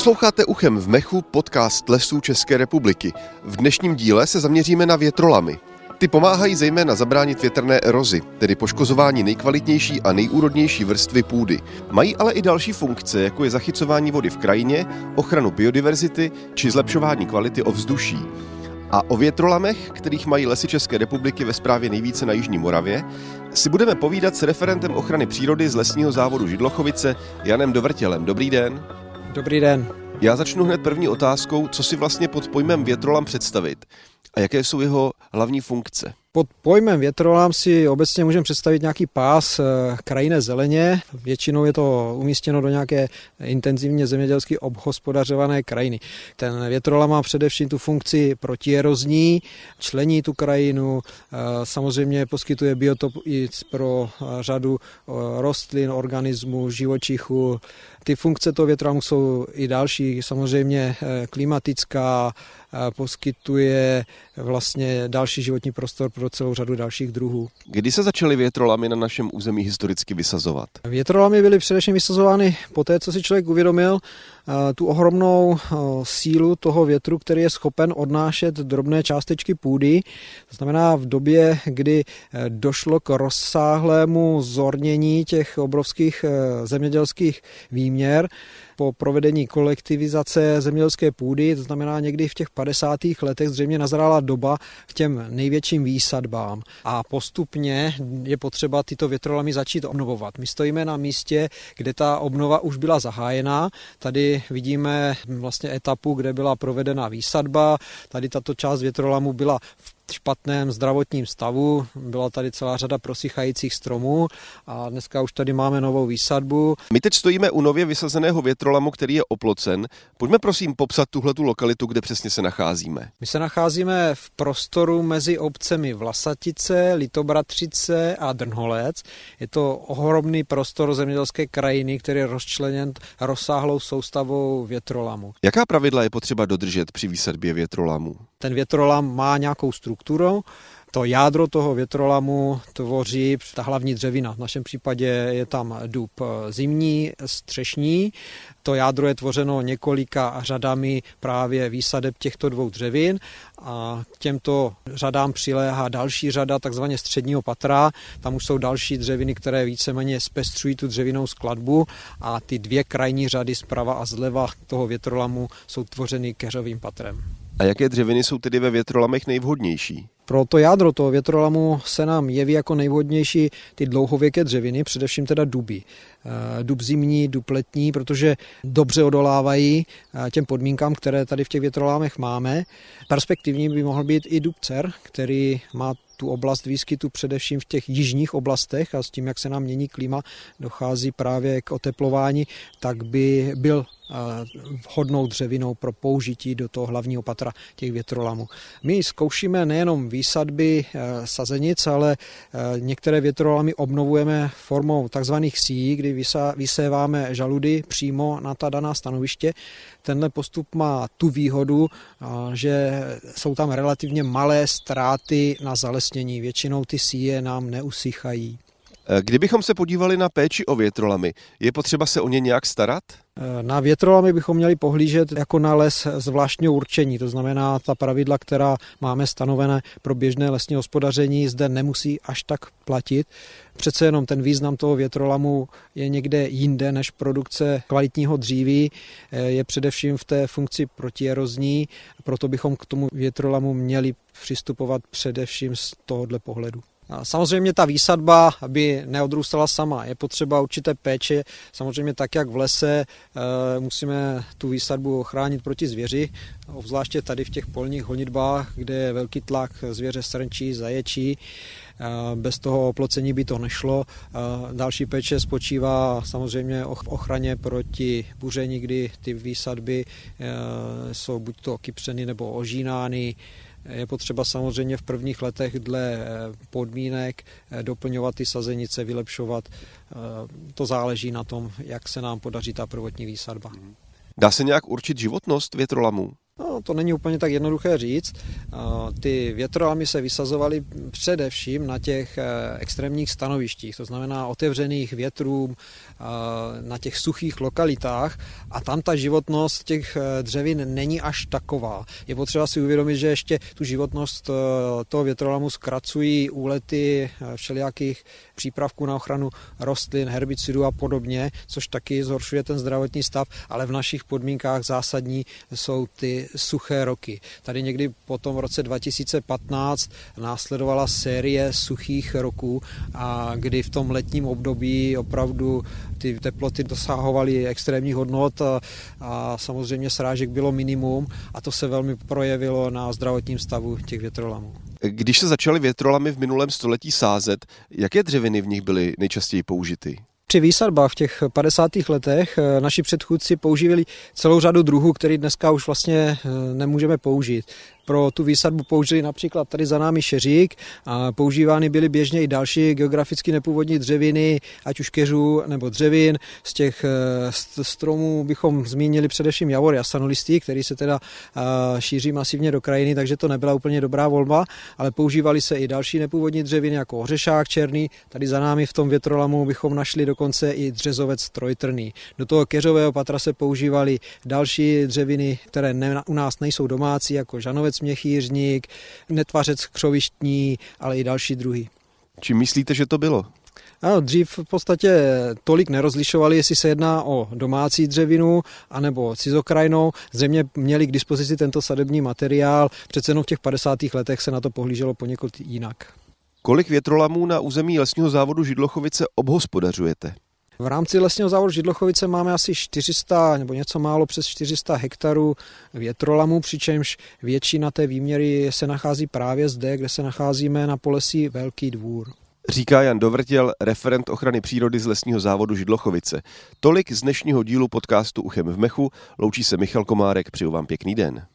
Posloucháte Uchem v mechu podcast Lesů České republiky. V dnešním díle se zaměříme na větrolamy. Ty pomáhají zejména zabránit větrné erozi, tedy poškozování nejkvalitnější a nejúrodnější vrstvy půdy. Mají ale i další funkce, jako je zachycování vody v krajině, ochranu biodiverzity či zlepšování kvality ovzduší. A o větrolamech, kterých mají lesy České republiky ve správě nejvíce na Jižní Moravě, si budeme povídat s referentem ochrany přírody z lesního závodu Židlochovice Janem Dovrtělem. Dobrý den. Dobrý den. Já začnu hned první otázkou, co si vlastně pod pojmem větrolam představit a jaké jsou jeho hlavní funkce. Pod pojmem větrolám si obecně můžeme představit nějaký pás eh, krajinné zeleně. Většinou je to umístěno do nějaké intenzivně zemědělsky obhospodařované krajiny. Ten větrolám má především tu funkci protierozní, člení tu krajinu, eh, samozřejmě poskytuje biotop i pro eh, řadu rostlin, organismů, živočichů. Ty funkce toho větrolámu jsou i další, samozřejmě klimatická, poskytuje vlastně další životní prostor pro celou řadu dalších druhů. Kdy se začaly větrolamy na našem území historicky vysazovat? Větrolamy byly především vysazovány po té, co si člověk uvědomil eh, tu ohromnou eh, sílu toho větru, který je schopen odnášet drobné částečky půdy. To znamená v době, kdy eh, došlo k rozsáhlému zornění těch obrovských zemědělských výměr, po provedení kolektivizace zemědělské půdy, to znamená někdy v těch 50. letech zřejmě nazrála doba k těm největším výsadbám a postupně je potřeba tyto větrolamy začít obnovovat. My stojíme na místě, kde ta obnova už byla zahájená. Tady vidíme vlastně etapu, kde byla provedena výsadba. Tady tato část větrolamu byla v špatném zdravotním stavu. Byla tady celá řada prosychajících stromů a dneska už tady máme novou výsadbu. My teď stojíme u nově vysazeného větrolamu, který je oplocen. Pojďme prosím popsat tuhle tu lokalitu, kde přesně se nacházíme. My se nacházíme v prostoru mezi obcemi Vlasatice, Litobratřice a Drnholec. Je to ohromný prostor zemědělské krajiny, který je rozčleněn rozsáhlou soustavou větrolamu. Jaká pravidla je potřeba dodržet při výsadbě větrolamu? Ten větrolam má nějakou strukturu strukturu. To jádro toho větrolamu tvoří ta hlavní dřevina. V našem případě je tam dub zimní, střešní. To jádro je tvořeno několika řadami právě výsadeb těchto dvou dřevin a k těmto řadám přiléhá další řada takzvaně středního patra. Tam už jsou další dřeviny, které víceméně zpestřují tu dřevinou skladbu a ty dvě krajní řady zprava a zleva toho větrolamu jsou tvořeny keřovým patrem. A jaké dřeviny jsou tedy ve větrolamech nejvhodnější? Pro to jádro toho větrolamu se nám jeví jako nejvhodnější ty dlouhověké dřeviny, především teda duby. Eh, dub zimní, dub letní, protože dobře odolávají eh, těm podmínkám, které tady v těch větrolámech máme. Perspektivní by mohl být i dub cer, který má tu oblast výskytu především v těch jižních oblastech a s tím, jak se nám mění klima, dochází právě k oteplování, tak by byl vhodnou dřevinou pro použití do toho hlavního patra těch větrolamů. My zkoušíme nejenom výsadby e, sazenic, ale e, některé větrolamy obnovujeme formou takzvaných síjí, kdy vyséváme žaludy přímo na ta daná stanoviště. Tenhle postup má tu výhodu, že jsou tam relativně malé ztráty na zalesnění. Většinou ty síje nám neusychají. E, kdybychom se podívali na péči o větrolamy, je potřeba se o ně nějak starat? Na větrolamy bychom měli pohlížet jako na les zvláštního určení, to znamená ta pravidla, která máme stanovené pro běžné lesní hospodaření, zde nemusí až tak platit. Přece jenom ten význam toho větrolamu je někde jinde než produkce kvalitního dříví, je především v té funkci protierozní, proto bychom k tomu větrolamu měli přistupovat především z tohohle pohledu. Samozřejmě ta výsadba by neodrůstala sama. Je potřeba určité péče. Samozřejmě tak, jak v lese eh, musíme tu výsadbu ochránit proti zvěři, obzvláště tady v těch polních honitbách, kde je velký tlak zvěře srnčí, zaječí. Eh, bez toho oplocení by to nešlo. Eh, další péče spočívá samozřejmě v ochraně proti buření, kdy ty výsadby jsou buď to kypřeny nebo ožínány. Je potřeba samozřejmě v prvních letech dle eh, podmínek eh, doplňovat ty sazenice, vylepšovat. Eh, to záleží na tom, jak se nám podaří ta prvotní výsadba. Dá se nějak určit životnost větrolamů? No, to není úplně tak jednoduché říct. Ty větrolamy se vysazovaly především na těch eh, extrémních stanovištích, to znamená otevřených větrům, na těch suchých lokalitách a tam ta životnost těch eh, dřevin není až taková. Je potřeba si uvědomit, že ještě tu životnost eh, toho větrolamu zkracují úlety všelijakých přípravků na ochranu rostlin, herbicidů a podobně, což taky zhoršuje ten zdravotní stav, ale v našich podmínkách zásadní jsou ty suché roky. Tady někdy potom v roce 2015 následovala série suchých roků, a kdy v tom letním období opravdu ty teploty dosahovaly extrémních hodnot a, a samozřejmě srážek bylo minimum a to se velmi projevilo na zdravotním stavu těch větrolamů. Když se začaly větrolamy v minulém století sázet, jaké dřeviny v nich byly nejčastěji použity? Při výsadbách v těch 50. letech eh, naši předchůdci používali celou řadu druhů, který dneska už vlastně eh, nemůžeme použít pro tu výsadbu použili například tady za námi šeřík a používány byly běžně i další geograficky nepůvodní dřeviny, ať už keřů nebo dřevin. Z těch eh, stromů bychom zmínili především javor jasanolistý, který se teda eh, šíří masivně do krajiny, takže to nebyla úplně dobrá volba, ale používali se i další nepůvodní dřeviny jako ořešák černý. Tady za námi v tom větrolamu bychom našli dokonce i dřezovec trojtrný. Do toho keřového patra se používali další dřeviny, které ne, u nás nejsou domácí, jako žanovec měchýřník, netvařec křovištní, ale i další druhy. Čím myslíte, že to bylo? Ano, dřív v podstatě tolik nerozlišovali, jestli se jedná o domácí dřevinu anebo cizokrajnou. Země měli k dispozici tento sadební materiál, přece jenom v těch 50. letech se na to pohlíželo poněkud jinak. Kolik větrolamů na území lesního závodu Židlochovice obhospodařujete? V rámci lesního závodu Židlochovice máme asi 400 nebo něco málo přes 400 hektarů větrolamů, přičemž většina té výměry se nachází právě zde, kde se nacházíme na polesí Velký dvůr. Říká Jan Dovrtěl, referent ochrany přírody z lesního závodu Židlochovice. Tolik z dnešního dílu podcastu Uchem v Mechu. Loučí se Michal Komárek, přeju vám pěkný den.